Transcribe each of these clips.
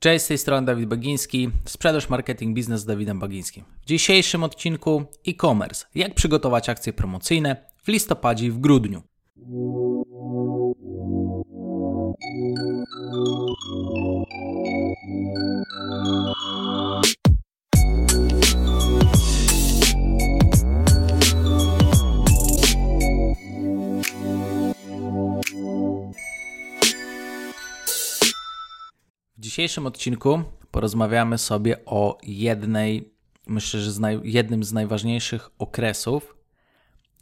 Cześć, z tej strony Dawid Bagiński, sprzedaż, marketing, biznes z Dawidem Bagińskim. W dzisiejszym odcinku e-commerce. Jak przygotować akcje promocyjne w listopadzie i w grudniu. Dzisiejszym odcinku porozmawiamy sobie o jednej, myślę, że z naj, jednym z najważniejszych okresów,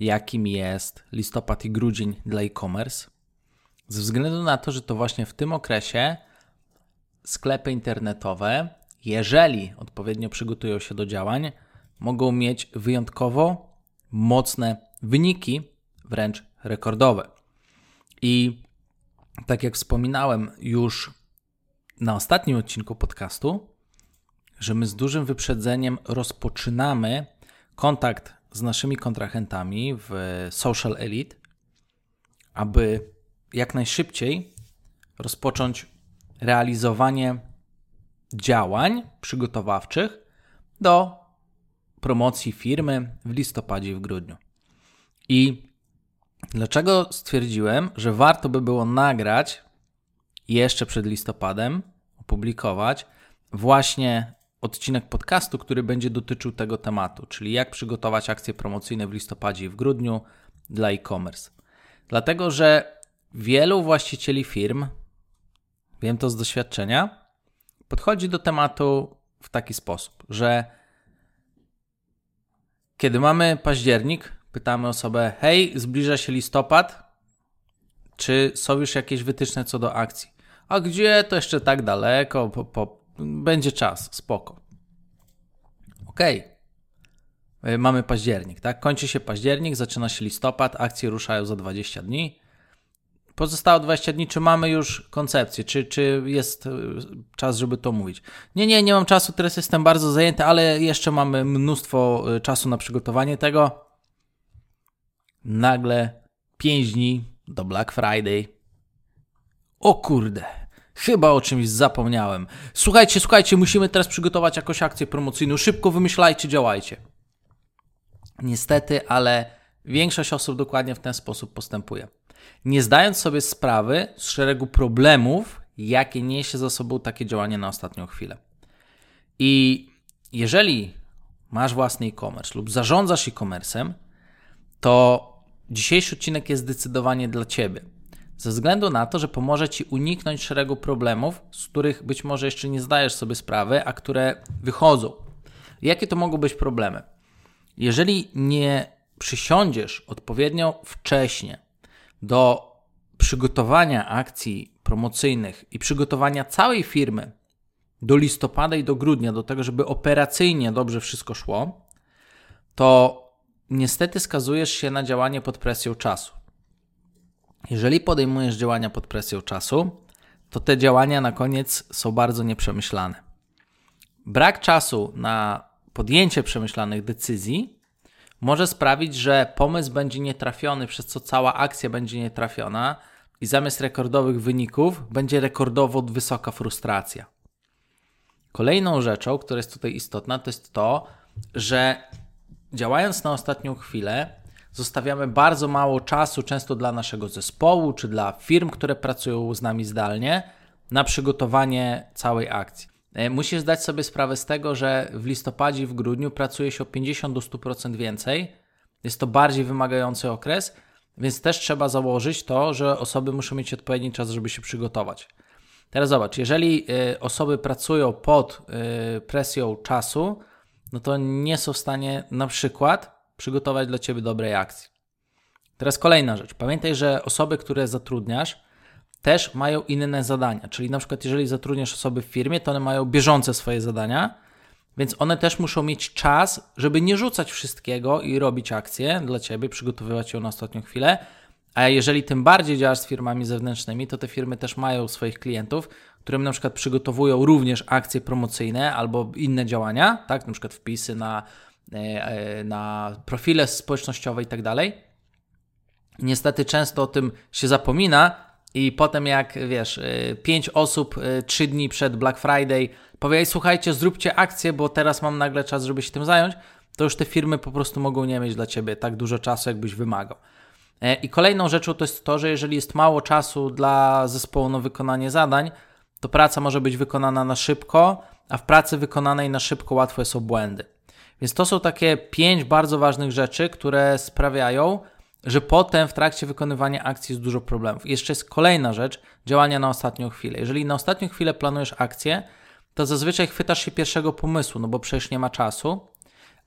jakim jest listopad i grudzień dla e-commerce. Ze względu na to, że to właśnie w tym okresie sklepy internetowe, jeżeli odpowiednio przygotują się do działań, mogą mieć wyjątkowo mocne wyniki, wręcz rekordowe. I tak jak wspominałem już na ostatnim odcinku podcastu, że my z dużym wyprzedzeniem rozpoczynamy kontakt z naszymi kontrahentami w Social Elite, aby jak najszybciej rozpocząć realizowanie działań przygotowawczych do promocji firmy w listopadzie i w grudniu. I dlaczego stwierdziłem, że warto by było nagrać jeszcze przed listopadem opublikować właśnie odcinek podcastu, który będzie dotyczył tego tematu, czyli jak przygotować akcje promocyjne w listopadzie i w grudniu dla e-commerce. Dlatego, że wielu właścicieli firm, wiem to z doświadczenia, podchodzi do tematu w taki sposób, że kiedy mamy październik, pytamy osobę: Hej, zbliża się listopad, czy są już jakieś wytyczne co do akcji? A gdzie to jeszcze tak daleko? Po, po, będzie czas, spoko. Okej. Okay. Mamy październik, tak? Kończy się październik, zaczyna się listopad, akcje ruszają za 20 dni. Pozostało 20 dni, czy mamy już koncepcję, czy, czy jest e, czas, żeby to mówić? Nie, nie, nie mam czasu, teraz jestem bardzo zajęty, ale jeszcze mamy mnóstwo e, czasu na przygotowanie tego. Nagle 5 dni do Black Friday o kurde, chyba o czymś zapomniałem. Słuchajcie, słuchajcie, musimy teraz przygotować jakąś akcję promocyjną. Szybko wymyślajcie, działajcie. Niestety, ale większość osób dokładnie w ten sposób postępuje. Nie zdając sobie sprawy z szeregu problemów, jakie niesie za sobą takie działanie na ostatnią chwilę. I jeżeli masz własny e-commerce lub zarządzasz e-commerce'em, to dzisiejszy odcinek jest zdecydowanie dla Ciebie ze względu na to, że pomoże Ci uniknąć szeregu problemów, z których być może jeszcze nie zdajesz sobie sprawy, a które wychodzą. Jakie to mogą być problemy? Jeżeli nie przysiądziesz odpowiednio wcześnie do przygotowania akcji promocyjnych i przygotowania całej firmy do listopada i do grudnia, do tego, żeby operacyjnie dobrze wszystko szło, to niestety skazujesz się na działanie pod presją czasu. Jeżeli podejmujesz działania pod presją czasu, to te działania na koniec są bardzo nieprzemyślane. Brak czasu na podjęcie przemyślanych decyzji może sprawić, że pomysł będzie nietrafiony, przez co cała akcja będzie nietrafiona i zamiast rekordowych wyników będzie rekordowo wysoka frustracja. Kolejną rzeczą, która jest tutaj istotna, to jest to, że działając na ostatnią chwilę, zostawiamy bardzo mało czasu, często dla naszego zespołu czy dla firm, które pracują z nami zdalnie, na przygotowanie całej akcji. E, musisz zdać sobie sprawę z tego, że w listopadzie i w grudniu pracuje się o 50 do 100% więcej. Jest to bardziej wymagający okres, więc też trzeba założyć to, że osoby muszą mieć odpowiedni czas, żeby się przygotować. Teraz zobacz, jeżeli e, osoby pracują pod e, presją czasu, no to nie są w stanie na przykład przygotować dla Ciebie dobrej akcji. Teraz kolejna rzecz. Pamiętaj, że osoby, które zatrudniasz, też mają inne zadania. Czyli na przykład, jeżeli zatrudniasz osoby w firmie, to one mają bieżące swoje zadania, więc one też muszą mieć czas, żeby nie rzucać wszystkiego i robić akcje dla Ciebie, przygotowywać ją na ostatnią chwilę. A jeżeli tym bardziej działasz z firmami zewnętrznymi, to te firmy też mają swoich klientów, którym na przykład przygotowują również akcje promocyjne albo inne działania, tak, na przykład wpisy na na profile społecznościowe i tak dalej. Niestety często o tym się zapomina i potem jak, wiesz, y, pięć osób trzy dni przed Black Friday powie, słuchajcie, zróbcie akcję, bo teraz mam nagle czas, żeby się tym zająć, to już te firmy po prostu mogą nie mieć dla Ciebie tak dużo czasu, jakbyś wymagał. E, I kolejną rzeczą to jest to, że jeżeli jest mało czasu dla zespołu na wykonanie zadań, to praca może być wykonana na szybko, a w pracy wykonanej na szybko łatwo o błędy. Więc to są takie pięć bardzo ważnych rzeczy, które sprawiają, że potem w trakcie wykonywania akcji jest dużo problemów. I jeszcze jest kolejna rzecz, działania na ostatnią chwilę. Jeżeli na ostatnią chwilę planujesz akcję, to zazwyczaj chwytasz się pierwszego pomysłu, no bo przecież nie ma czasu,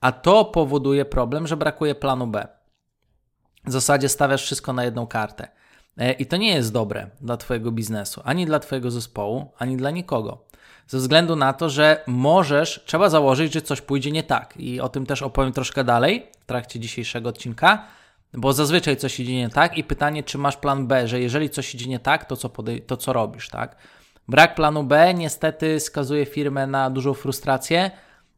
a to powoduje problem, że brakuje planu B. W zasadzie stawiasz wszystko na jedną kartę. E, I to nie jest dobre dla Twojego biznesu, ani dla Twojego zespołu, ani dla nikogo. Ze względu na to, że możesz, trzeba założyć, że coś pójdzie nie tak. I o tym też opowiem troszkę dalej w trakcie dzisiejszego odcinka, bo zazwyczaj coś idzie nie tak i pytanie, czy masz plan B, że jeżeli coś idzie nie tak, to co, podej- to co robisz, tak? Brak planu B niestety skazuje firmę na dużą frustrację,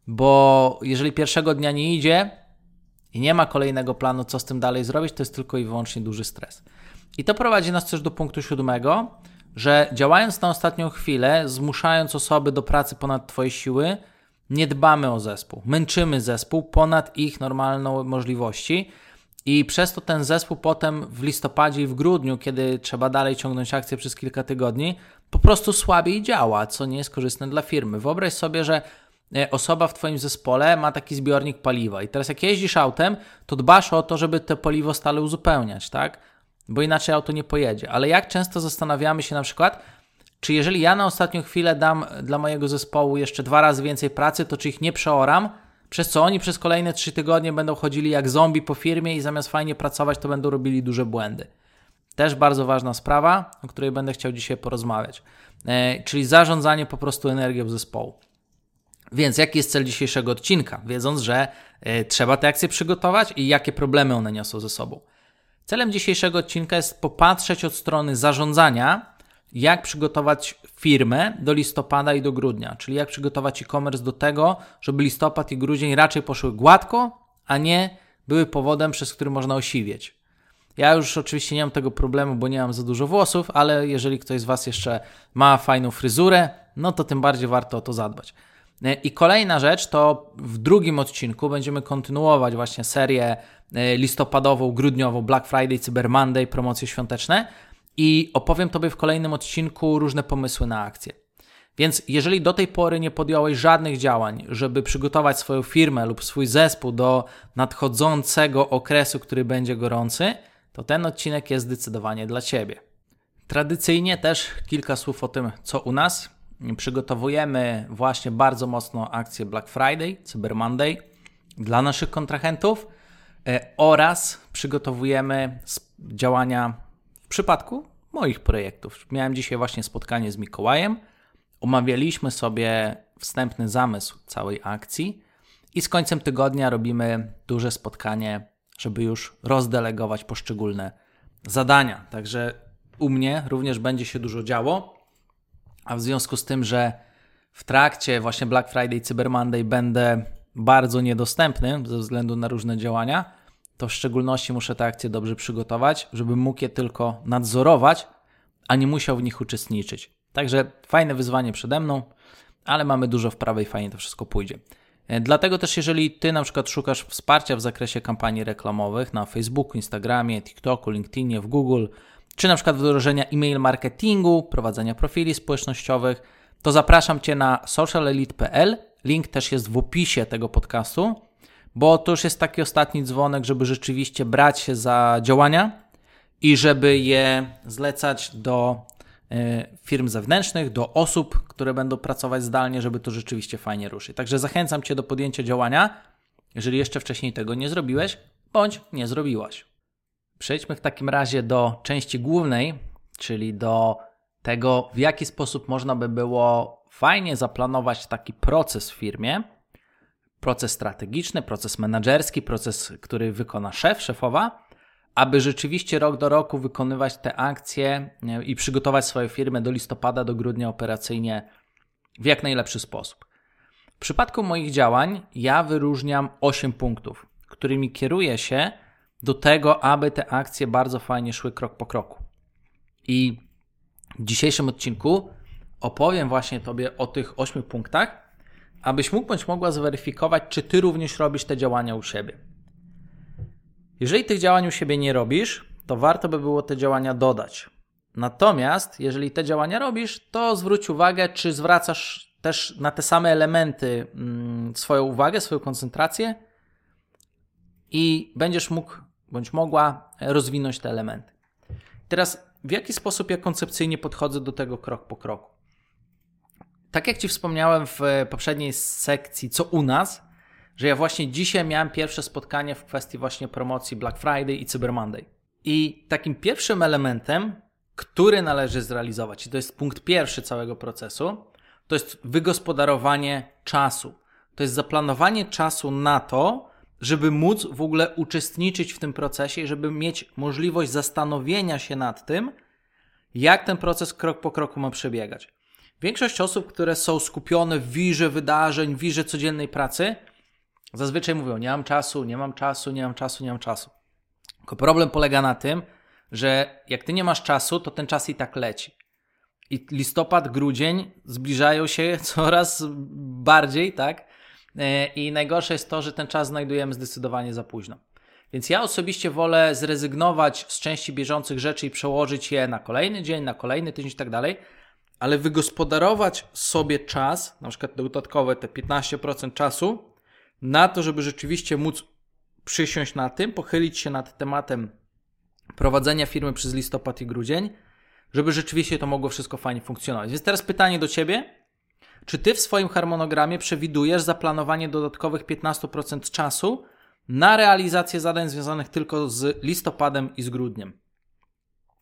bo jeżeli pierwszego dnia nie idzie i nie ma kolejnego planu, co z tym dalej zrobić, to jest tylko i wyłącznie duży stres. I to prowadzi nas też do punktu siódmego, że działając na ostatnią chwilę, zmuszając osoby do pracy ponad Twoje siły, nie dbamy o zespół. Męczymy zespół ponad ich normalną możliwości. I przez to ten zespół potem w listopadzie i w grudniu, kiedy trzeba dalej ciągnąć akcję przez kilka tygodni, po prostu słabiej działa, co nie jest korzystne dla firmy. Wyobraź sobie, że e, osoba w Twoim zespole ma taki zbiornik paliwa i teraz jak jeździsz autem, to dbasz o to, żeby to paliwo stale uzupełniać, tak? Bo inaczej auto nie pojedzie. Ale jak często zastanawiamy się na przykład, czy jeżeli ja na ostatnią chwilę dam dla mojego zespołu jeszcze dwa razy więcej pracy, to czy ich nie przeoram, przez co oni przez kolejne trzy tygodnie będą chodzili jak zombie po firmie i zamiast fajnie pracować, to będą robili duże błędy. Też bardzo ważna sprawa, o której będę chciał dzisiaj porozmawiać, e, czyli zarządzanie po prostu energią zespołu. Więc jaki jest cel dzisiejszego odcinka? Wiedząc, że e, trzeba te akcje przygotować i jakie problemy one niosą ze sobą. Celem dzisiejszego odcinka jest popatrzeć od strony zarządzania, jak przygotować firmę do listopada i do grudnia, czyli jak przygotować e-commerce do tego, żeby listopad i grudzień raczej poszły gładko, a nie były powodem, przez który można osiwieć. Ja już oczywiście nie mam tego problemu, bo nie mam za dużo włosów, ale jeżeli ktoś z Was jeszcze ma fajną fryzurę, no to tym bardziej warto o to zadbać. I kolejna rzecz to w drugim odcinku będziemy kontynuować właśnie serię e, listopadową, grudniową, Black Friday, Cyber Monday, promocje świąteczne i opowiem Tobie w kolejnym odcinku różne pomysły na akcje. Więc jeżeli do tej pory nie podjąłeś żadnych działań, żeby przygotować swoją firmę lub swój zespół do nadchodzącego okresu, który będzie gorący, to ten odcinek jest zdecydowanie dla Ciebie. Tradycyjnie też kilka słów o tym, co u nas. Przygotowujemy właśnie bardzo mocno akcję Black Friday, Cyber Monday dla naszych kontrahentów e, oraz przygotowujemy działania w przypadku moich projektów. Miałem dzisiaj właśnie spotkanie z Mikołajem. Omawialiśmy sobie wstępny zamysł całej akcji i z końcem tygodnia robimy duże spotkanie, żeby już rozdelegować poszczególne zadania. Także u mnie również będzie się dużo działo, a w związku z tym, że w trakcie właśnie Black Friday, Cyber Monday będę bardzo niedostępny ze względu na różne działania, to w szczególności muszę te akcje dobrze przygotować, żeby mógł je tylko nadzorować, a nie musiał w nich uczestniczyć. Także fajne wyzwanie przede mną, ale mamy dużo wprawy i fajnie to wszystko pójdzie. E, dlatego też, jeżeli Ty na przykład szukasz wsparcia w zakresie kampanii reklamowych na Facebooku, Instagramie, TikToku, LinkedInie, w Google, czy na przykład wdrożenia e-mail marketingu, prowadzenia profili społecznościowych, to zapraszam Cię na socialelite.pl. Link też jest w opisie tego podcastu bo to już jest taki ostatni dzwonek, żeby rzeczywiście brać się za działania i żeby je zlecać do e, firm zewnętrznych, do osób, które będą pracować zdalnie, żeby to rzeczywiście fajnie ruszyć. Także zachęcam Cię do podjęcia działania, jeżeli jeszcze wcześniej tego nie zrobiłeś, bądź nie zrobiłaś. Przejdźmy w takim razie do części głównej, czyli do tego, w jaki sposób można by było fajnie zaplanować taki proces w firmie, proces strategiczny, proces menedżerski, proces, który wykona szef, szefowa, aby rzeczywiście rok do roku wykonywać te akcje i przygotować swoją firmę do listopada, do grudnia operacyjnie w jak najlepszy sposób. W przypadku moich działań ja wyróżniam 8 punktów, którymi kieruję się do tego, aby te akcje bardzo fajnie szły krok po kroku. I W dzisiejszym odcinku opowiem właśnie Tobie o tych ośmiu punktach, abyś mógł bądź mogła zweryfikować, czy Ty również robisz te działania u siebie. Jeżeli tych działań u siebie nie robisz, to warto by było te działania dodać. Natomiast, jeżeli te działania robisz, to zwróć uwagę, czy zwracasz też na te same elementy mm, swoją uwagę, swoją koncentrację i będziesz mógł bądź mogła rozwinąć te elementy. Teraz, w jaki sposób ja koncepcyjnie podchodzę do tego krok po kroku? Tak jak Ci wspomniałem w poprzedniej sekcji, co u nas, że ja właśnie dzisiaj miałem pierwsze spotkanie w kwestii właśnie promocji Black Friday i Cyber Monday. I takim pierwszym elementem, który należy zrealizować, i to jest punkt pierwszy całego procesu, to jest wygospodarowanie czasu. To jest zaplanowanie czasu na to, żeby móc w ogóle uczestniczyć w tym procesie żeby mieć możliwość zastanowienia się nad tym, jak ten proces krok po kroku ma przebiegać. Większość osób, które są skupione w wirze wydarzeń, w wirze codziennej pracy, zazwyczaj mówią: Nie mam czasu, nie mam czasu, nie mam czasu, nie mam czasu. Tylko problem polega na tym, że jak ty nie masz czasu, to ten czas i tak leci. I listopad, grudzień zbliżają się coraz bardziej, tak? E, I najgorsze jest to, że ten czas znajdujemy zdecydowanie za późno. Więc ja osobiście wolę zrezygnować z części bieżących rzeczy i przełożyć je na kolejny dzień, na kolejny tydzień i tak dalej, ale wygospodarować sobie czas, na przykład dodatkowe te 15% czasu, na to, żeby rzeczywiście móc przysiąść na tym, pochylić się nad tematem prowadzenia firmy przez listopad i grudzień, żeby rzeczywiście to mogło wszystko fajnie funkcjonować. Więc teraz pytanie do Ciebie. Czy Ty w swoim harmonogramie przewidujesz zaplanowanie dodatkowych 15% czasu na realizację zadań związanych tylko z listopadem i z grudniem?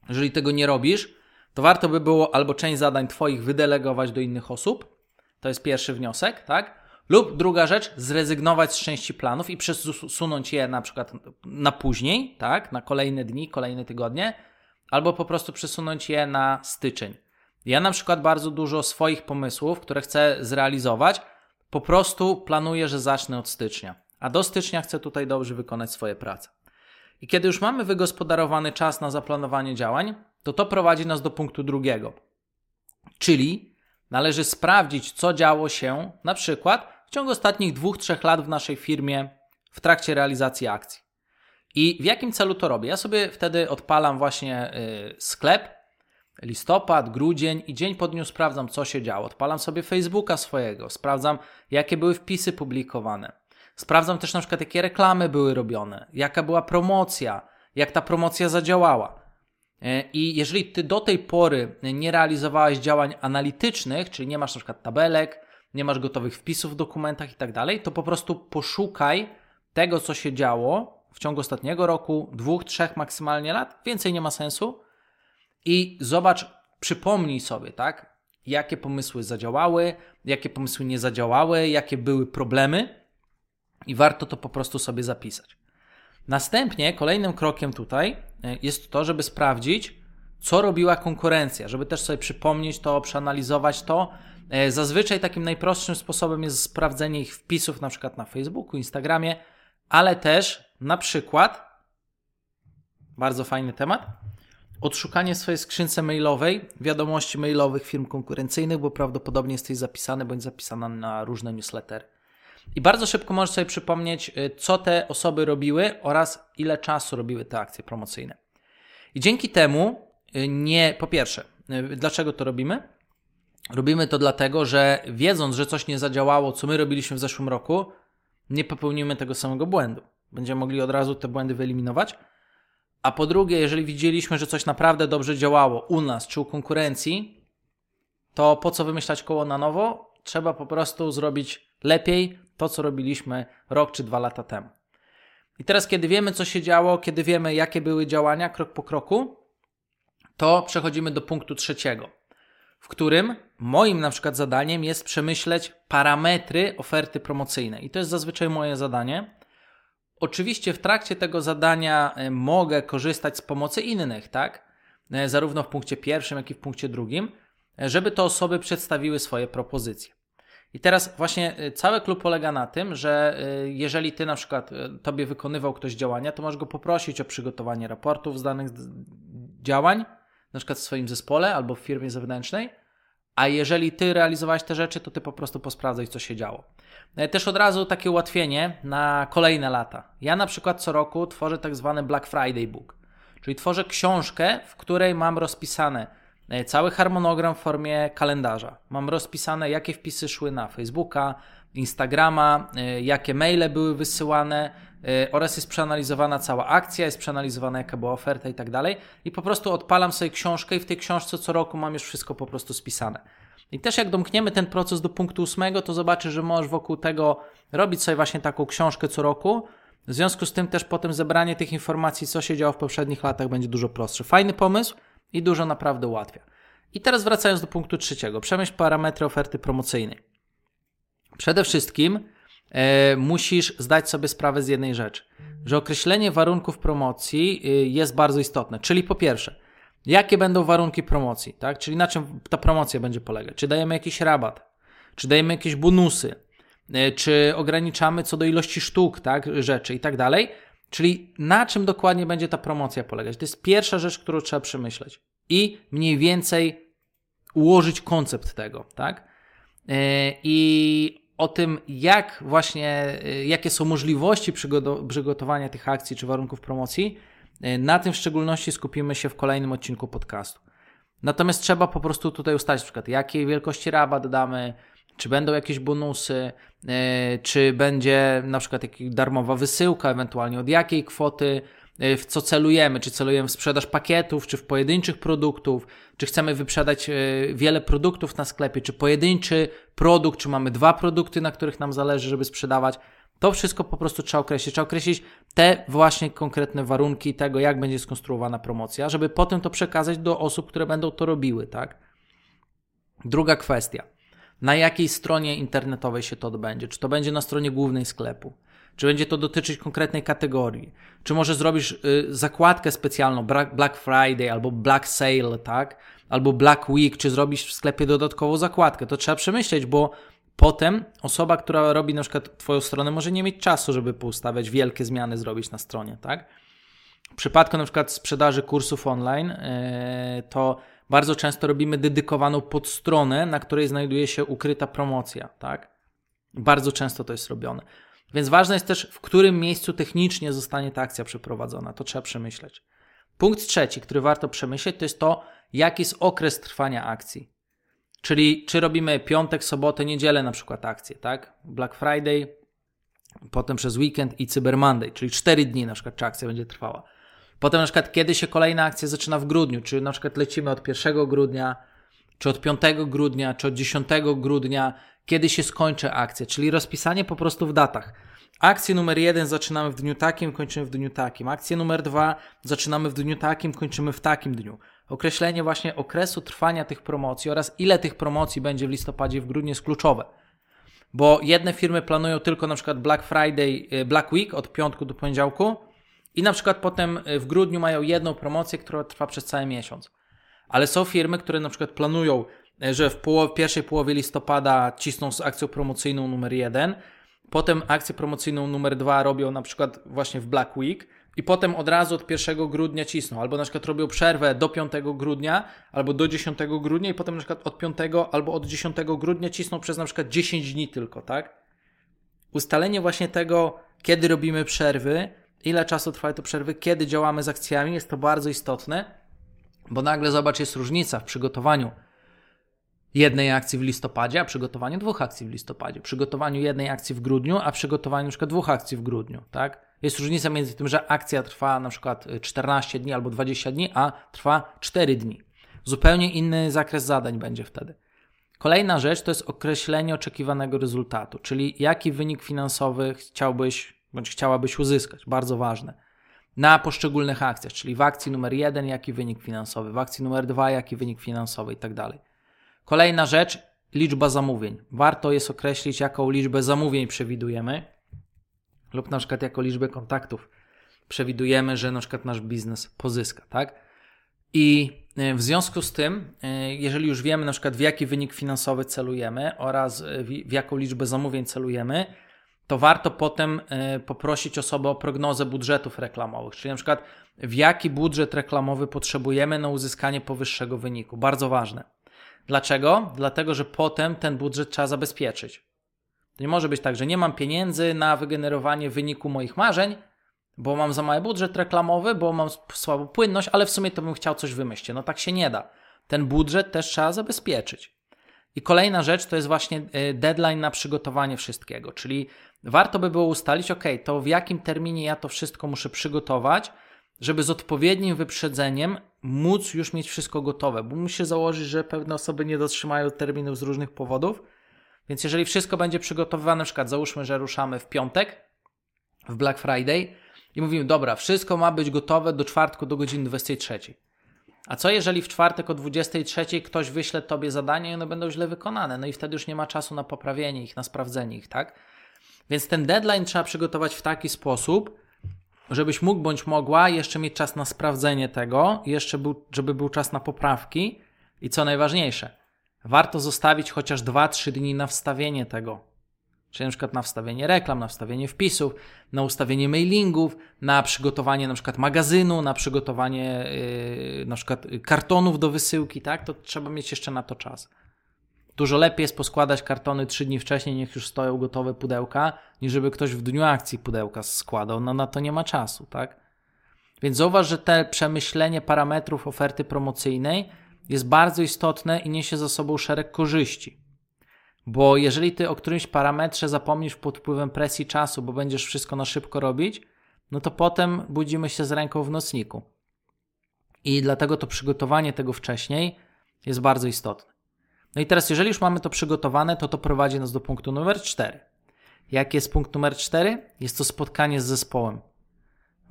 Jeżeli tego nie robisz, to warto by było albo część zadań Twoich wydelegować do innych osób. To jest pierwszy wniosek, tak? Lub druga rzecz, zrezygnować z części planów i przesunąć je na przykład na później, tak? Na kolejne dni, kolejne tygodnie, albo po prostu przesunąć je na styczeń. Ja na przykład bardzo dużo swoich pomysłów, które chcę zrealizować, po prostu planuję, że zacznę od stycznia. A do stycznia chcę tutaj dobrze wykonać swoje prace. I kiedy już mamy wygospodarowany czas na zaplanowanie działań, to to prowadzi nas do punktu drugiego. Czyli należy sprawdzić, co działo się na przykład w ciągu ostatnich dwóch, trzech lat w naszej firmie w trakcie realizacji akcji. I w jakim celu to robię? Ja sobie wtedy odpalam właśnie y, sklep, listopad, grudzień i dzień po dniu sprawdzam, co się działo. Odpalam sobie Facebooka swojego, sprawdzam, jakie były wpisy publikowane. Sprawdzam też na przykład, jakie reklamy były robione, jaka była promocja, jak ta promocja zadziałała. Y, I jeżeli ty do tej pory nie realizowałeś działań analitycznych, czyli nie masz na przykład tabelek, nie masz gotowych wpisów w dokumentach i tak dalej, to po prostu poszukaj tego, co się działo w ciągu ostatniego roku, dwóch, trzech maksymalnie lat, więcej nie ma sensu i zobacz, przypomnij sobie, tak, jakie pomysły zadziałały, jakie pomysły nie zadziałały, jakie były problemy i warto to po prostu sobie zapisać. Następnie kolejnym krokiem tutaj e, jest to, żeby sprawdzić, co robiła konkurencja, żeby też sobie przypomnieć to, przeanalizować to E, zazwyczaj takim najprostszym sposobem jest sprawdzenie ich wpisów na przykład na Facebooku, Instagramie, ale też na przykład, bardzo fajny temat, odszukanie swojej skrzynce mailowej wiadomości mailowych firm konkurencyjnych, bo prawdopodobnie jesteś zapisany bądź zapisana na różne newslettery. I bardzo szybko możesz sobie przypomnieć, e, co te osoby robiły oraz ile czasu robiły te akcje promocyjne. I dzięki temu e, nie, po pierwsze, dlaczego to robimy? Robimy to dlatego, że wiedząc, że coś nie zadziałało, co my robiliśmy w zeszłym roku, nie popełnimy tego samego błędu. Będziemy mogli od razu te błędy wyeliminować. A po drugie, jeżeli widzieliśmy, że coś naprawdę dobrze działało u nas czy u konkurencji, to po co wymyślać koło na nowo? Trzeba po prostu zrobić lepiej to, co robiliśmy rok czy dwa lata temu. I teraz, kiedy wiemy, co się działo, kiedy wiemy, jakie były działania krok po kroku, to przechodzimy do punktu trzeciego w którym moim na przykład zadaniem jest przemyśleć parametry oferty promocyjnej. I to jest zazwyczaj moje zadanie. Oczywiście w trakcie tego zadania e, mogę korzystać z pomocy innych, tak? E, zarówno w punkcie pierwszym, jak i w punkcie drugim, e, żeby te osoby przedstawiły swoje propozycje. I teraz właśnie cały klub polega na tym, że jeżeli ty na przykład tobie wykonywał ktoś działania, to możesz go poprosić o przygotowanie raportów z danych działań, na przykład w swoim zespole albo w firmie zewnętrznej, a jeżeli ty realizowałeś te rzeczy, to ty po prostu posprawdzaj, co się działo. E, też od razu takie ułatwienie na kolejne lata. Ja na przykład co roku tworzę tak zwany Black Friday Book, czyli tworzę książkę, w której mam rozpisane e, cały harmonogram w formie kalendarza. Mam rozpisane, jakie wpisy szły na Facebooka, Instagrama, e, jakie maile były wysyłane oraz jest przeanalizowana cała akcja, jest przeanalizowana jaka była oferta i tak dalej. I po prostu odpalam sobie książkę i w tej książce co roku mam już wszystko po prostu spisane. I też jak domkniemy ten proces do punktu ósmego, to zobaczysz, że możesz wokół tego robić sobie właśnie taką książkę co roku. W związku z tym też potem zebranie tych informacji, co się działo w poprzednich latach, będzie dużo prostsze. Fajny pomysł i dużo naprawdę ułatwia. I teraz wracając do punktu trzeciego. Przemyśl parametry oferty promocyjnej. Przede wszystkim e, musisz zdać sobie sprawę z jednej rzeczy, że określenie warunków promocji e, jest bardzo istotne. Czyli po pierwsze, Jakie będą warunki promocji, tak? Czyli na czym ta promocja będzie polegać? Czy dajemy jakiś rabat? Czy dajemy jakieś bonusy? E, czy ograniczamy co do ilości sztuk, tak? Rzeczy i tak dalej? Czyli na czym dokładnie będzie ta promocja polegać? To jest pierwsza rzecz, którą trzeba przemyśleć i mniej więcej ułożyć koncept tego, tak? E, I o tym, jak właśnie, e, jakie są możliwości przygotowania tych akcji czy warunków promocji, E, na tym w szczególności skupimy się w kolejnym odcinku podcastu. Natomiast trzeba po prostu tutaj ustalić, na przykład, jakiej wielkości rabat damy, czy będą jakieś bonusy, e, czy będzie na przykład darmowa wysyłka, ewentualnie od jakiej kwoty, w co celujemy, czy celujemy w sprzedaż pakietów, czy w pojedynczych produktów, czy chcemy wyprzedać wiele produktów na sklepie, czy pojedynczy produkt, czy mamy dwa produkty, na których nam zależy, żeby sprzedawać. To wszystko po prostu trzeba określić. Trzeba określić te właśnie konkretne warunki tego, jak będzie skonstruowana promocja, żeby potem to przekazać do osób, które będą to robiły, tak? Druga kwestia. Na jakiej stronie internetowej się to odbędzie? Czy to będzie na stronie głównej sklepu? Czy będzie to dotyczyć konkretnej kategorii? Czy może zrobisz y, zakładkę specjalną Black Friday albo Black Sale, tak? Albo Black Week, czy zrobisz w sklepie dodatkową zakładkę? To trzeba przemyśleć, bo Potem osoba, która robi na przykład Twoją stronę, może nie mieć czasu, żeby poustawiać wielkie zmiany, zrobić na stronie, tak? W przypadku na przykład sprzedaży kursów online, yy, to bardzo często robimy dedykowaną podstronę, na której znajduje się ukryta promocja, tak? Bardzo często to jest robione. Więc ważne jest też, w którym miejscu technicznie zostanie ta akcja przeprowadzona. To trzeba przemyśleć. Punkt trzeci, który warto przemyśleć, to jest to, jaki jest okres trwania akcji. Czyli czy robimy piątek, sobotę, niedzielę na przykład akcję, tak? Black Friday, potem przez weekend i Cyber Monday, czyli 4 dni na przykład czy akcja będzie trwała. Potem na przykład kiedy się kolejna akcja zaczyna w grudniu, czy na przykład lecimy od 1 grudnia, czy od 5 grudnia, czy od 10 grudnia, kiedy się skończy akcja, czyli rozpisanie po prostu w datach. Akcję numer 1 zaczynamy w dniu takim, kończymy w dniu takim. Akcję numer 2 zaczynamy w dniu takim, kończymy w takim dniu określenie właśnie okresu trwania tych promocji oraz ile tych promocji będzie w listopadzie w grudniu jest kluczowe. Bo jedne firmy planują tylko na przykład Black Friday, e, Black Week od piątku do poniedziałku i na przykład potem e, w grudniu mają jedną promocję, która trwa przez cały miesiąc. Ale są firmy, które na przykład planują, e, że w, pierwszej połowie listopada cisną z akcją promocyjną numer jeden, potem akcję promocyjną numer dwa robią na przykład właśnie w Black Week, i potem od razu od 1 grudnia cisną, albo na przykład robią przerwę do 5 grudnia, albo do 10 grudnia i potem na przykład od 5 albo od 10 grudnia cisną przez na przykład 10 dni tylko, tak? Ustalenie właśnie tego, kiedy robimy przerwy, ile czasu trwają te przerwy, kiedy działamy z akcjami, jest to bardzo istotne, bo nagle zobacz, jest różnica w przygotowaniu jednej akcji w listopadzie, a przygotowaniu dwóch akcji w listopadzie, przygotowaniu jednej akcji w grudniu, a przygotowaniu przykład dwóch akcji w grudniu, tak? Jest różnica między tym, że akcja trwa na przykład 14 dni albo 20 dni, a trwa 4 dni. Zupełnie inny zakres zadań będzie wtedy. Kolejna rzecz to jest określenie oczekiwanego rezultatu, czyli jaki wynik finansowy chciałbyś bądź chciałabyś uzyskać. Bardzo ważne. Na poszczególnych akcjach, czyli w akcji numer 1 jaki wynik finansowy, w akcji numer 2 jaki wynik finansowy i tak dalej. Kolejna rzecz, liczba zamówień. Warto jest określić, jaką liczbę zamówień przewidujemy lub na przykład jako liczbę kontaktów przewidujemy, że na przykład nasz biznes pozyska, tak? I e, w związku z tym, e, jeżeli już wiemy na przykład w jaki wynik finansowy celujemy oraz w jaką liczbę zamówień celujemy, to warto potem y, poprosić osobę o prognozę budżetów reklamowych, czyli na przykład w jaki budżet reklamowy potrzebujemy na uzyskanie powyższego wyniku. Bardzo ważne. Dlaczego? Dlatego, że potem ten budżet trzeba zabezpieczyć. To nie może być tak, że nie mam pieniędzy na wygenerowanie wyniku moich marzeń, bo mam za mały budżet reklamowy, bo mam słabą płynność, ale w sumie to bym chciał coś wymyślić. No tak się nie da. Ten budżet też trzeba zabezpieczyć. I kolejna rzecz to jest właśnie y, deadline na przygotowanie wszystkiego, czyli warto by było ustalić, ok, to w jakim terminie ja to wszystko muszę przygotować, żeby z odpowiednim wyprzedzeniem móc już mieć wszystko gotowe, bo muszę założyć, że pewne osoby nie dotrzymają terminów z różnych powodów. Więc jeżeli wszystko będzie przygotowywane, na przykład załóżmy, że ruszamy w piątek, w Black Friday i mówimy, dobra, wszystko ma być gotowe do czwartku do godziny 23. A co jeżeli w czwartek o 23 ktoś wyśle tobie zadanie i one będą źle wykonane? No i wtedy już nie ma czasu na poprawienie ich, na sprawdzenie ich, tak? Więc ten deadline trzeba przygotować w taki sposób, żebyś mógł bądź mogła jeszcze mieć czas na sprawdzenie tego, jeszcze był, żeby był czas na poprawki i co najważniejsze, warto zostawić chociaż 2-3 dni na wstawienie tego. Czyli na przykład na wstawienie reklam, na wstawienie wpisów, na ustawienie mailingów, na przygotowanie na przykład magazynu, na przygotowanie yy, na przykład kartonów do wysyłki, tak? To trzeba mieć jeszcze na to czas. Dużo lepiej jest poskładać kartony trzy dni wcześniej, niech już stoją gotowe pudełka, niż żeby ktoś w dniu akcji pudełka składał. No na to nie ma czasu, tak? Więc zauważ, że te przemyślenie parametrów oferty promocyjnej jest bardzo istotne i niesie za sobą szereg korzyści. Bo jeżeli ty o którymś parametrze zapomnisz pod wpływem presji czasu, bo będziesz wszystko na szybko robić, no to potem budzimy się z ręką w nocniku. I dlatego to przygotowanie tego wcześniej jest bardzo istotne. No i teraz, jeżeli już mamy to przygotowane, to to prowadzi nas do punktu numer 4. Jaki jest punkt numer 4? Jest to spotkanie z zespołem.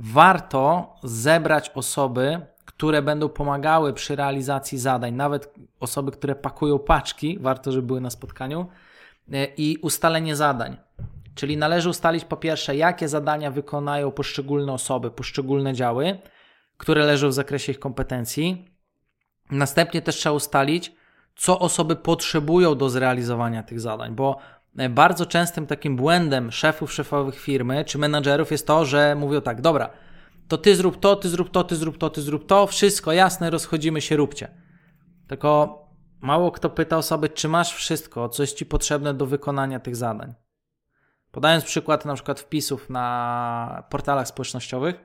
Warto zebrać osoby, które będą pomagały przy realizacji zadań, nawet osoby, które pakują paczki, warto, żeby były na spotkaniu, e, i ustalenie zadań. Czyli należy ustalić po pierwsze, jakie zadania wykonają poszczególne osoby, poszczególne działy, które leżą w zakresie ich kompetencji. Następnie też trzeba ustalić, co osoby potrzebują do zrealizowania tych zadań, bo e, bardzo częstym takim błędem szefów, szefowych firmy czy menadżerów jest to, że mówią tak, dobra, to ty zrób to, ty zrób to, ty zrób to, ty zrób to, wszystko jasne, rozchodzimy się, róbcie. Tylko mało kto pyta osoby, czy masz wszystko, co jest ci potrzebne do wykonania tych zadań. Podając przykład na przykład wpisów na portalach społecznościowych,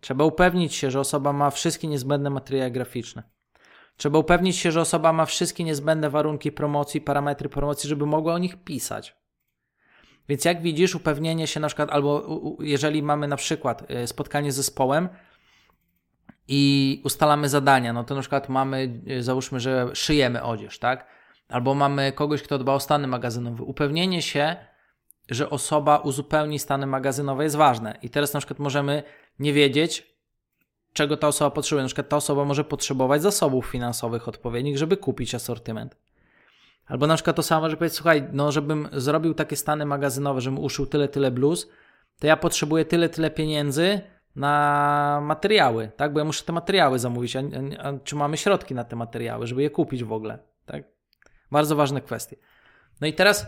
trzeba upewnić się, że osoba ma wszystkie niezbędne materiały graficzne. Trzeba upewnić się, że osoba ma wszystkie niezbędne warunki promocji, parametry promocji, żeby mogła o nich pisać. Więc jak widzisz, upewnienie się na przykład, albo jeżeli mamy na przykład e, spotkanie z zespołem i ustalamy zadania, no to na przykład mamy, e, załóżmy, że szyjemy odzież, tak? Albo mamy kogoś, kto dba o stany magazynowe. Upewnienie się, że osoba uzupełni stany magazynowe jest ważne. I teraz na przykład możemy nie wiedzieć, czego ta osoba potrzebuje. Na przykład ta osoba może potrzebować zasobów finansowych odpowiednich, żeby kupić asortyment. Albo na przykład to samo, że powiedzieć, słuchaj, no żebym zrobił takie stany magazynowe, żebym uszył tyle, tyle bluz, to ja potrzebuję tyle, tyle pieniędzy na materiały, tak? Bo ja muszę te materiały zamówić, a, a, a czy mamy środki na te materiały, żeby je kupić w ogóle, tak? Bardzo ważne kwestie. No i teraz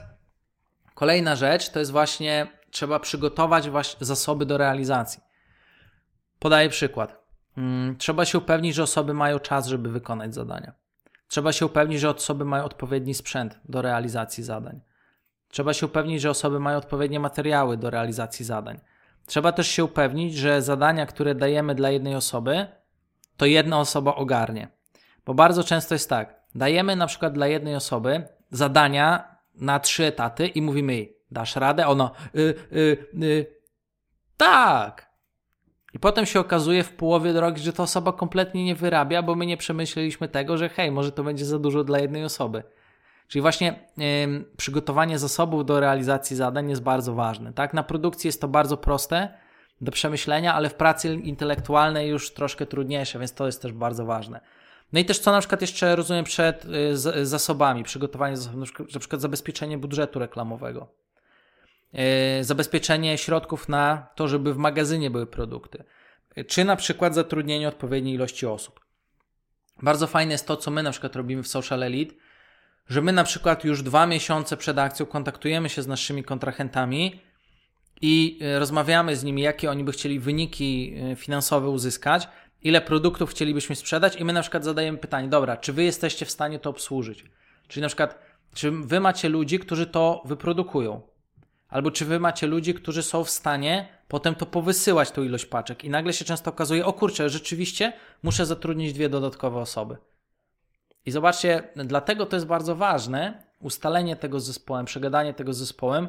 kolejna rzecz to jest właśnie, trzeba przygotować właśnie zasoby do realizacji. Podaję przykład. Hmm, trzeba się upewnić, że osoby mają czas, żeby wykonać zadania. Trzeba się upewnić, że osoby mają odpowiedni sprzęt do realizacji zadań. Trzeba się upewnić, że osoby mają odpowiednie materiały do realizacji zadań. Trzeba też się upewnić, że zadania, które dajemy dla jednej osoby, to jedna osoba ogarnie. Bo bardzo często jest tak, dajemy na przykład dla jednej osoby zadania na trzy etaty i mówimy jej, dasz radę? Ono, y, y, y, tak, i potem się okazuje w połowie drogi, że ta osoba kompletnie nie wyrabia, bo my nie przemyśleliśmy tego, że hej, może to będzie za dużo dla jednej osoby. Czyli właśnie yy, przygotowanie zasobów do realizacji zadań jest bardzo ważne. Tak? Na produkcji jest to bardzo proste do przemyślenia, ale w pracy intelektualnej już troszkę trudniejsze, więc to jest też bardzo ważne. No i też co na przykład jeszcze rozumiem przed y, zasobami, przygotowanie zasobów, na przykład zabezpieczenie budżetu reklamowego. E, zabezpieczenie środków na to, żeby w magazynie były produkty, czy na przykład zatrudnienie odpowiedniej ilości osób. Bardzo fajne jest to, co my na przykład robimy w Social Elite, że my na przykład już dwa miesiące przed akcją kontaktujemy się z naszymi kontrahentami i e, rozmawiamy z nimi, jakie oni by chcieli wyniki e, finansowe uzyskać, ile produktów chcielibyśmy sprzedać, i my na przykład zadajemy pytanie: dobra, czy wy jesteście w stanie to obsłużyć? Czyli na przykład, czy wy macie ludzi, którzy to wyprodukują? Albo czy wy macie ludzi, którzy są w stanie potem to powysyłać, tą ilość paczek? I nagle się często okazuje: o kurczę, rzeczywiście muszę zatrudnić dwie dodatkowe osoby. I zobaczcie, dlatego to jest bardzo ważne, ustalenie tego z zespołem, przegadanie tego z zespołem,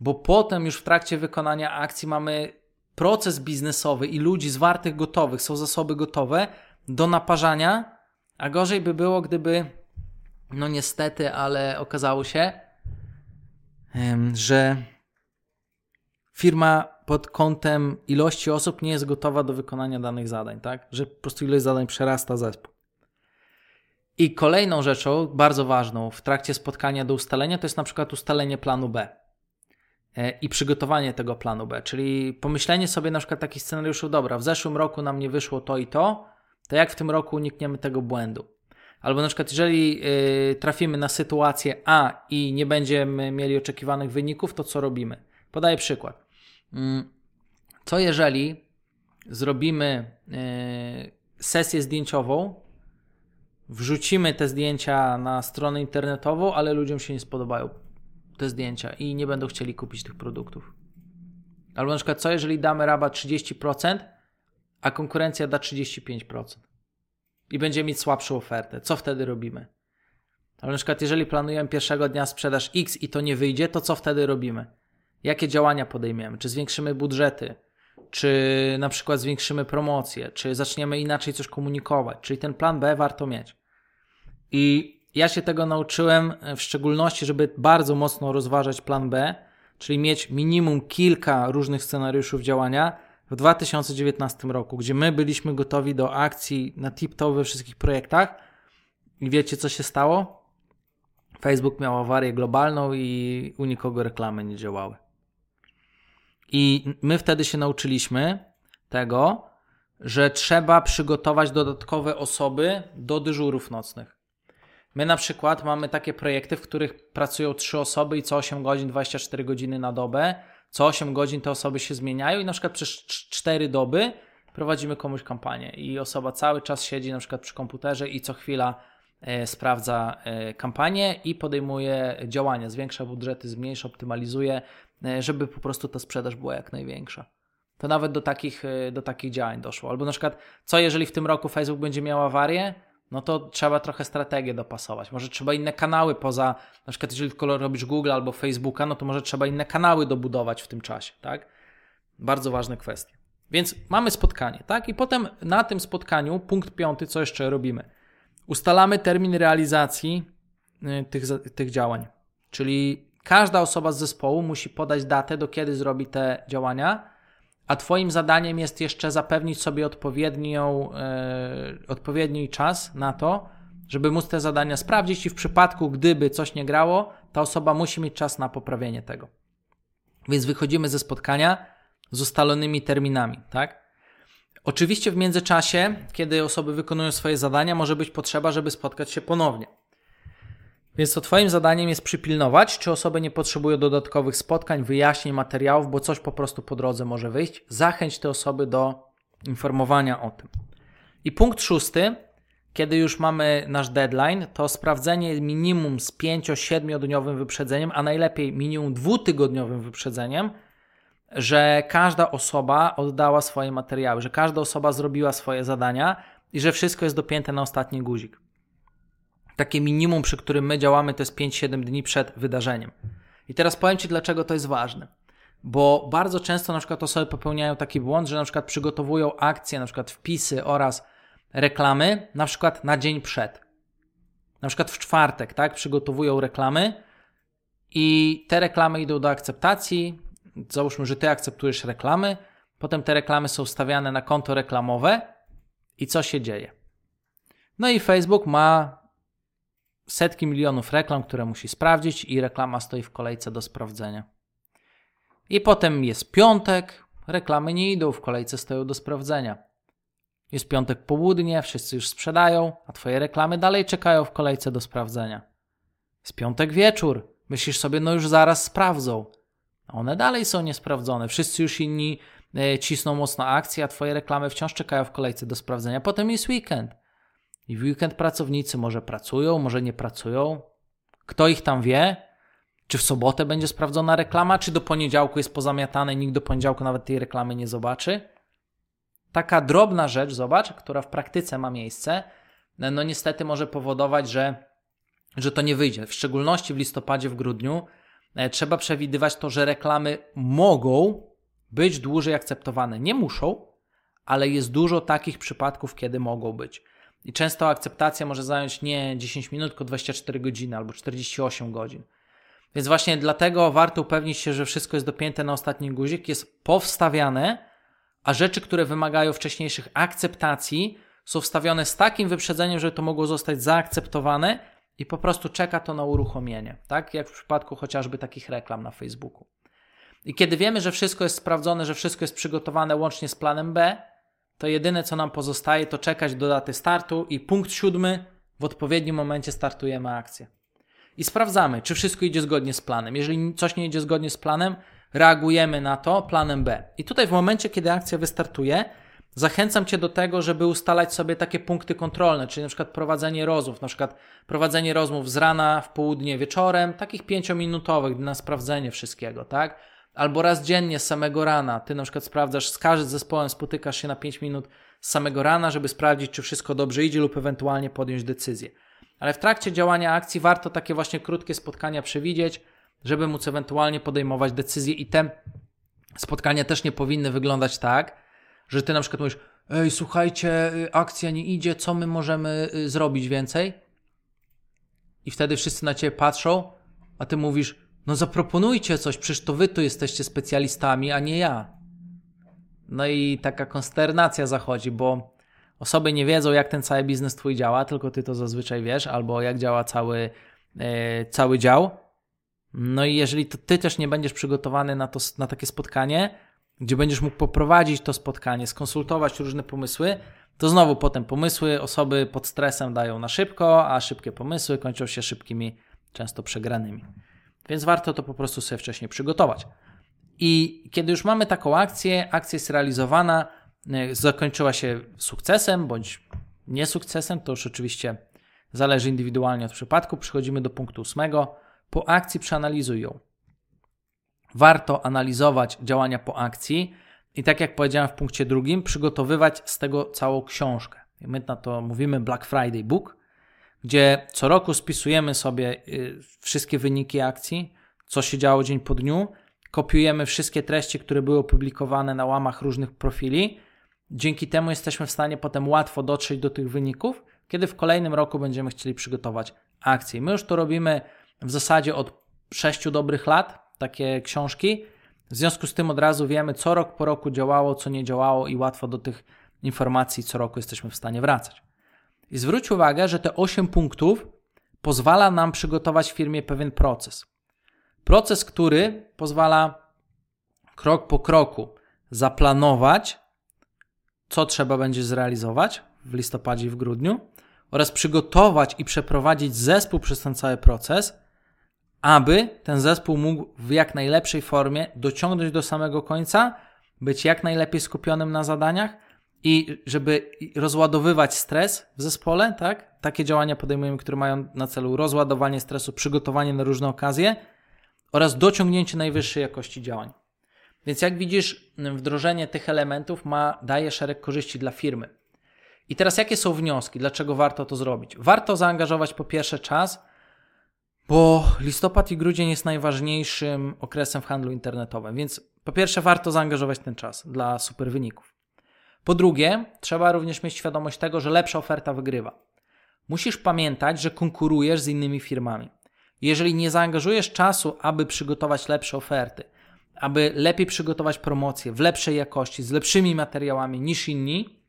bo potem już w trakcie wykonania akcji mamy proces biznesowy i ludzi zwartych, gotowych, są zasoby gotowe do naparzania, a gorzej by było, gdyby, no niestety, ale okazało się, że firma pod kątem ilości osób nie jest gotowa do wykonania danych zadań, tak? Że po prostu ilość zadań przerasta zespół. I kolejną rzeczą, bardzo ważną w trakcie spotkania do ustalenia, to jest na przykład ustalenie planu B e, i przygotowanie tego planu B, czyli pomyślenie sobie na przykład takich scenariuszy, dobra, w zeszłym roku nam nie wyszło to i to, to jak w tym roku unikniemy tego błędu? Albo na przykład, jeżeli yy, trafimy na sytuację A i nie będziemy mieli oczekiwanych wyników, to co robimy? Podaję przykład. Yy, co jeżeli zrobimy yy, sesję zdjęciową wrzucimy te zdjęcia na stronę internetową, ale ludziom się nie spodobają te zdjęcia i nie będą chcieli kupić tych produktów. Albo na przykład, co jeżeli damy rabat 30%, a konkurencja da 35% i będzie mieć słabszą ofertę? Co wtedy robimy? Albo na przykład, jeżeli planujemy pierwszego dnia sprzedaż X i to nie wyjdzie, to co wtedy robimy? Jakie działania podejmiemy? Czy zwiększymy budżety? czy na przykład zwiększymy promocję, czy zaczniemy inaczej coś komunikować. Czyli ten plan B warto mieć. I ja się tego nauczyłem w szczególności, żeby bardzo mocno rozważać plan B, czyli mieć minimum kilka różnych scenariuszów działania w 2019 roku, gdzie my byliśmy gotowi do akcji na tip-top we wszystkich projektach. I wiecie, co się stało? Facebook miał awarię globalną i u nikogo reklamy nie działały. I my wtedy się nauczyliśmy tego, że trzeba przygotować dodatkowe osoby do dyżurów nocnych. My na przykład mamy takie projekty, w których pracują trzy osoby i co 8 godzin, 24 godziny na dobę. Co 8 godzin te osoby się zmieniają i na przykład przez 4 doby prowadzimy komuś kampanię i osoba cały czas siedzi na przykład przy komputerze i co chwila e, sprawdza e, kampanię i podejmuje działania, zwiększa budżety, zmniejsza, optymalizuje, E, żeby po prostu ta sprzedaż była jak największa. To nawet do takich, do takich działań doszło. Albo na przykład, co jeżeli w tym roku Facebook będzie miał awarię, no to trzeba trochę strategię dopasować. Może trzeba inne kanały poza, na przykład jeżeli tylko robisz Google albo Facebooka, no to może trzeba inne kanały dobudować w tym czasie, tak? Bardzo ważne kwestie. Więc mamy spotkanie, tak? I potem na tym spotkaniu, punkt piąty, co jeszcze robimy? Ustalamy termin realizacji e, tych, tych działań. Czyli Każda osoba z zespołu musi podać datę, do kiedy zrobi te działania, a Twoim zadaniem jest jeszcze zapewnić sobie odpowiednią, yy, odpowiedni czas na to, żeby móc te zadania sprawdzić i w przypadku, gdyby coś nie grało, ta osoba musi mieć czas na poprawienie tego. Więc wychodzimy ze spotkania z ustalonymi terminami, tak? Oczywiście w międzyczasie, kiedy osoby wykonują swoje zadania, może być potrzeba, żeby spotkać się ponownie. Więc to Twoim zadaniem jest przypilnować, czy osoby nie potrzebują dodatkowych spotkań, wyjaśnień, materiałów, bo coś po prostu po drodze może wyjść. Zachęć te osoby do informowania o tym. I punkt szósty, kiedy już mamy nasz deadline, to sprawdzenie minimum z 5-7 dniowym wyprzedzeniem, a najlepiej minimum dwutygodniowym wyprzedzeniem, że każda osoba oddała swoje materiały, że każda osoba zrobiła swoje zadania i że wszystko jest dopięte na ostatni guzik. Takie minimum, przy którym my działamy, to jest 5-7 dni przed wydarzeniem. I teraz powiem Ci, dlaczego to jest ważne. Bo bardzo często na przykład osoby popełniają taki błąd, że na przykład przygotowują akcje, na przykład wpisy oraz reklamy, na przykład na dzień przed. Na przykład w czwartek, tak, przygotowują reklamy i te reklamy idą do akceptacji. Załóżmy, że Ty akceptujesz reklamy, potem te reklamy są stawiane na konto reklamowe i co się dzieje? No i Facebook ma setki milionów reklam, które musi sprawdzić i reklama stoi w kolejce do sprawdzenia. I potem jest piątek, reklamy nie idą w kolejce, stoją do sprawdzenia. Jest piątek południe, wszyscy już sprzedają, a Twoje reklamy dalej czekają w kolejce do sprawdzenia. z piątek wieczór. Myślisz sobie, no już zaraz sprawdzą. One dalej są niesprawdzone. Wszyscy już inni e, cisną mocno akcje, a twoje reklamy wciąż czekają w kolejce do sprawdzenia. Potem jest weekend. I w weekend pracownicy może pracują, może nie pracują. Kto ich tam wie? Czy w sobotę będzie sprawdzona reklama, czy do poniedziałku jest pozamiatane i nikt do poniedziałku nawet tej reklamy nie zobaczy? Taka drobna rzecz, zobacz, która w praktyce ma miejsce, no niestety może powodować, że, że to nie wyjdzie. W szczególności w listopadzie, w grudniu e, trzeba przewidywać to, że reklamy mogą być dłużej akceptowane. Nie muszą, ale jest dużo takich przypadków, kiedy mogą być. I często akceptacja może zająć nie 10 minut, tylko 24 godziny albo 48 godzin. Więc właśnie dlatego warto upewnić się, że wszystko jest dopięte na ostatni guzik, jest powstawiane, a rzeczy, które wymagają wcześniejszych akceptacji, są wstawione z takim wyprzedzeniem, żeby to mogło zostać zaakceptowane i po prostu czeka to na uruchomienie. Tak jak w przypadku chociażby takich reklam na Facebooku. I kiedy wiemy, że wszystko jest sprawdzone, że wszystko jest przygotowane łącznie z planem B, to jedyne co nam pozostaje to czekać do daty startu i punkt siódmy w odpowiednim momencie startujemy akcję. I sprawdzamy, czy wszystko idzie zgodnie z planem. Jeżeli coś nie idzie zgodnie z planem, reagujemy na to planem B. I tutaj w momencie, kiedy akcja wystartuje, zachęcam Cię do tego, żeby ustalać sobie takie punkty kontrolne, czyli na przykład prowadzenie rozmów, na przykład prowadzenie rozmów z rana, w południe, wieczorem, takich pięciominutowych na sprawdzenie wszystkiego, tak? Albo raz dziennie z samego rana. Ty na przykład sprawdzasz, z każdym zespołem spotykasz się na 5 minut z samego rana, żeby sprawdzić, czy wszystko dobrze idzie lub ewentualnie podjąć decyzję. Ale w trakcie działania akcji warto takie właśnie krótkie spotkania przewidzieć, żeby móc ewentualnie podejmować decyzje i te spotkania też nie powinny wyglądać tak, że ty na przykład mówisz, ej, słuchajcie, y, akcja nie idzie, co my możemy y, zrobić więcej? I wtedy wszyscy na ciebie patrzą, a ty mówisz, no zaproponujcie coś, przecież to wy tu jesteście specjalistami, a nie ja. No i taka konsternacja zachodzi, bo osoby nie wiedzą, jak ten cały biznes twój działa, tylko ty to zazwyczaj wiesz, albo jak działa cały, e, cały dział. No i jeżeli to ty też nie będziesz przygotowany na, to, na takie spotkanie, gdzie będziesz mógł poprowadzić to spotkanie, skonsultować różne pomysły, to znowu potem pomysły osoby pod stresem dają na szybko, a szybkie pomysły kończą się szybkimi, często przegranymi. Więc warto to po prostu sobie wcześniej przygotować. I kiedy już mamy taką akcję, akcja jest realizowana, e, zakończyła się sukcesem bądź niesukcesem, to już oczywiście zależy indywidualnie od przypadku. Przechodzimy do punktu ósmego. Po akcji przeanalizuj ją. Warto analizować działania po akcji i tak jak powiedziałem w punkcie drugim, przygotowywać z tego całą książkę. My na to mówimy Black Friday Book, gdzie co roku spisujemy sobie y, wszystkie wyniki akcji, co się działo dzień po dniu, kopiujemy wszystkie treści, które były opublikowane na łamach różnych profili. Dzięki temu jesteśmy w stanie potem łatwo dotrzeć do tych wyników, kiedy w kolejnym roku będziemy chcieli przygotować akcję. My już to robimy w zasadzie od 6 dobrych lat, takie książki. W związku z tym od razu wiemy, co rok po roku działało, co nie działało, i łatwo do tych informacji co roku jesteśmy w stanie wracać. I zwróć uwagę, że te 8 punktów pozwala nam przygotować w firmie pewien proces. Proces, który pozwala krok po kroku zaplanować, co trzeba będzie zrealizować w listopadzie i w grudniu, oraz przygotować i przeprowadzić zespół przez ten cały proces, aby ten zespół mógł w jak najlepszej formie dociągnąć do samego końca, być jak najlepiej skupionym na zadaniach i żeby rozładowywać stres w zespole, tak? Takie działania podejmujemy, które mają na celu rozładowanie stresu, przygotowanie na różne okazje oraz dociągnięcie najwyższej jakości działań. Więc jak widzisz, wdrożenie tych elementów ma, daje szereg korzyści dla firmy. I teraz jakie są wnioski? Dlaczego warto to zrobić? Warto zaangażować po pierwsze czas, bo listopad i grudzień jest najważniejszym okresem w handlu internetowym, więc po pierwsze warto zaangażować ten czas dla super wyników. Po drugie, trzeba również mieć świadomość tego, że lepsza oferta wygrywa. Musisz pamiętać, że konkurujesz z innymi firmami. Jeżeli nie zaangażujesz czasu, aby przygotować lepsze oferty, aby lepiej przygotować promocje w lepszej jakości, z lepszymi materiałami niż inni,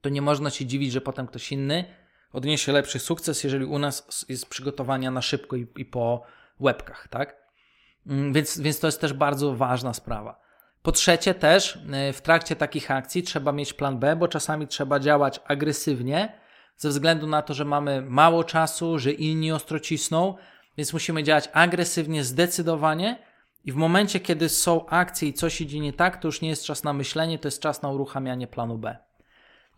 to nie można się dziwić, że potem ktoś inny odniesie lepszy sukces, jeżeli u nas jest przygotowania na szybko i, i po łebkach, tak? Mm, więc, więc to jest też bardzo ważna sprawa. Po trzecie, też y, w trakcie takich akcji trzeba mieć plan B, bo czasami trzeba działać agresywnie, ze względu na to, że mamy mało czasu, że inni ostro cisną więc musimy działać agresywnie, zdecydowanie i w momencie, kiedy są akcje i coś idzie nie tak, to już nie jest czas na myślenie, to jest czas na uruchamianie planu B.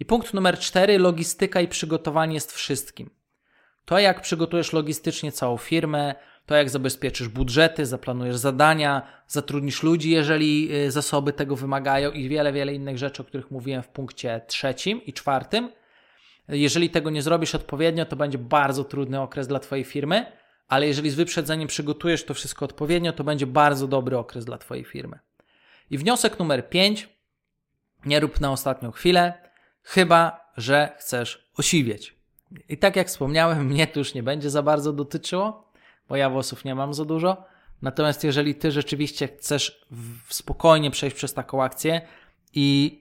I punkt numer cztery, logistyka i przygotowanie jest wszystkim. To, jak przygotujesz logistycznie całą firmę, to jak zabezpieczysz budżety, zaplanujesz zadania, zatrudnisz ludzi, jeżeli y, zasoby tego wymagają i wiele, wiele innych rzeczy, o których mówiłem w punkcie trzecim i czwartym. Jeżeli tego nie zrobisz odpowiednio, to będzie bardzo trudny okres dla Twojej firmy, ale jeżeli z wyprzedzeniem przygotujesz to wszystko odpowiednio, to będzie bardzo dobry okres dla Twojej firmy. I wniosek numer 5. Nie rób na ostatnią chwilę, chyba że chcesz osiwieć. I tak jak wspomniałem, mnie to już nie będzie za bardzo dotyczyło, bo ja włosów nie mam za dużo. Natomiast jeżeli ty rzeczywiście chcesz spokojnie przejść przez taką akcję i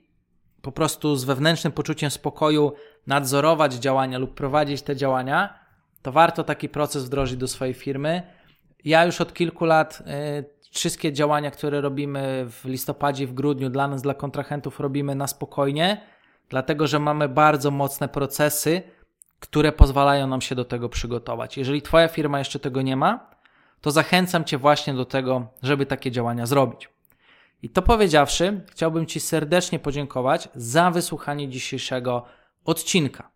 po prostu z wewnętrznym poczuciem spokoju nadzorować działania lub prowadzić te działania, to warto taki proces wdrożyć do swojej firmy. Ja już od kilku lat y, wszystkie działania, które robimy w listopadzie, w grudniu dla nas, dla kontrahentów, robimy na spokojnie, dlatego że mamy bardzo mocne procesy, które pozwalają nam się do tego przygotować. Jeżeli Twoja firma jeszcze tego nie ma, to zachęcam Cię właśnie do tego, żeby takie działania zrobić. I to powiedziawszy, chciałbym Ci serdecznie podziękować za wysłuchanie dzisiejszego odcinka.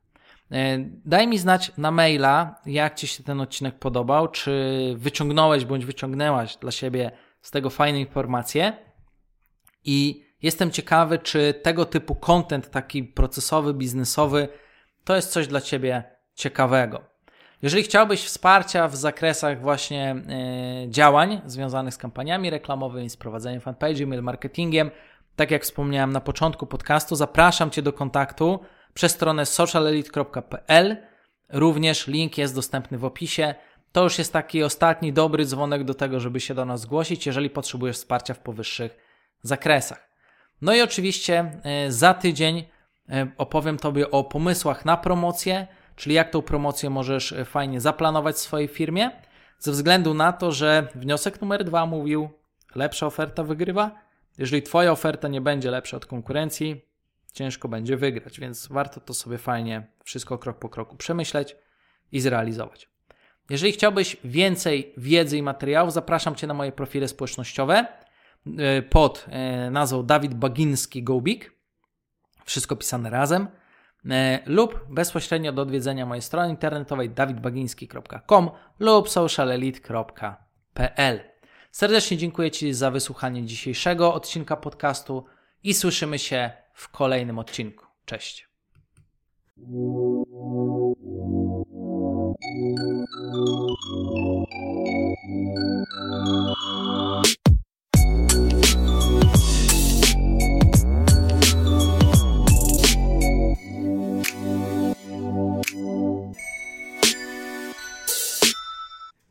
E, daj mi znać na maila, jak Ci się ten odcinek podobał, czy wyciągnąłeś bądź wyciągnęłaś dla siebie z tego fajne informacje. I jestem ciekawy, czy tego typu content, taki procesowy, biznesowy, to jest coś dla Ciebie ciekawego. Jeżeli chciałbyś wsparcia w zakresach właśnie y, działań związanych z kampaniami reklamowymi, z prowadzeniem fanpage, mail marketingiem, tak jak wspomniałem na początku podcastu, zapraszam Cię do kontaktu przez stronę socialelite.pl. Również link jest dostępny w opisie. To już jest taki ostatni dobry dzwonek do tego, żeby się do nas zgłosić, jeżeli potrzebujesz wsparcia w powyższych zakresach. No i oczywiście y, za tydzień E, opowiem Tobie o pomysłach na promocję, czyli jak tą promocję możesz e, fajnie zaplanować w swojej firmie, ze względu na to, że wniosek numer dwa mówił, lepsza oferta wygrywa. Jeżeli Twoja oferta nie będzie lepsza od konkurencji, ciężko będzie wygrać, więc warto to sobie fajnie wszystko krok po kroku przemyśleć i zrealizować. Jeżeli chciałbyś więcej wiedzy i materiałów, zapraszam Cię na moje profile społecznościowe e, pod nazwą Dawid Baginski Gobik wszystko pisane razem, e, lub bezpośrednio do odwiedzenia mojej strony internetowej dawidbagiński.com lub socialelite.pl. Serdecznie dziękuję Ci za wysłuchanie dzisiejszego odcinka podcastu i słyszymy się w kolejnym odcinku. Cześć.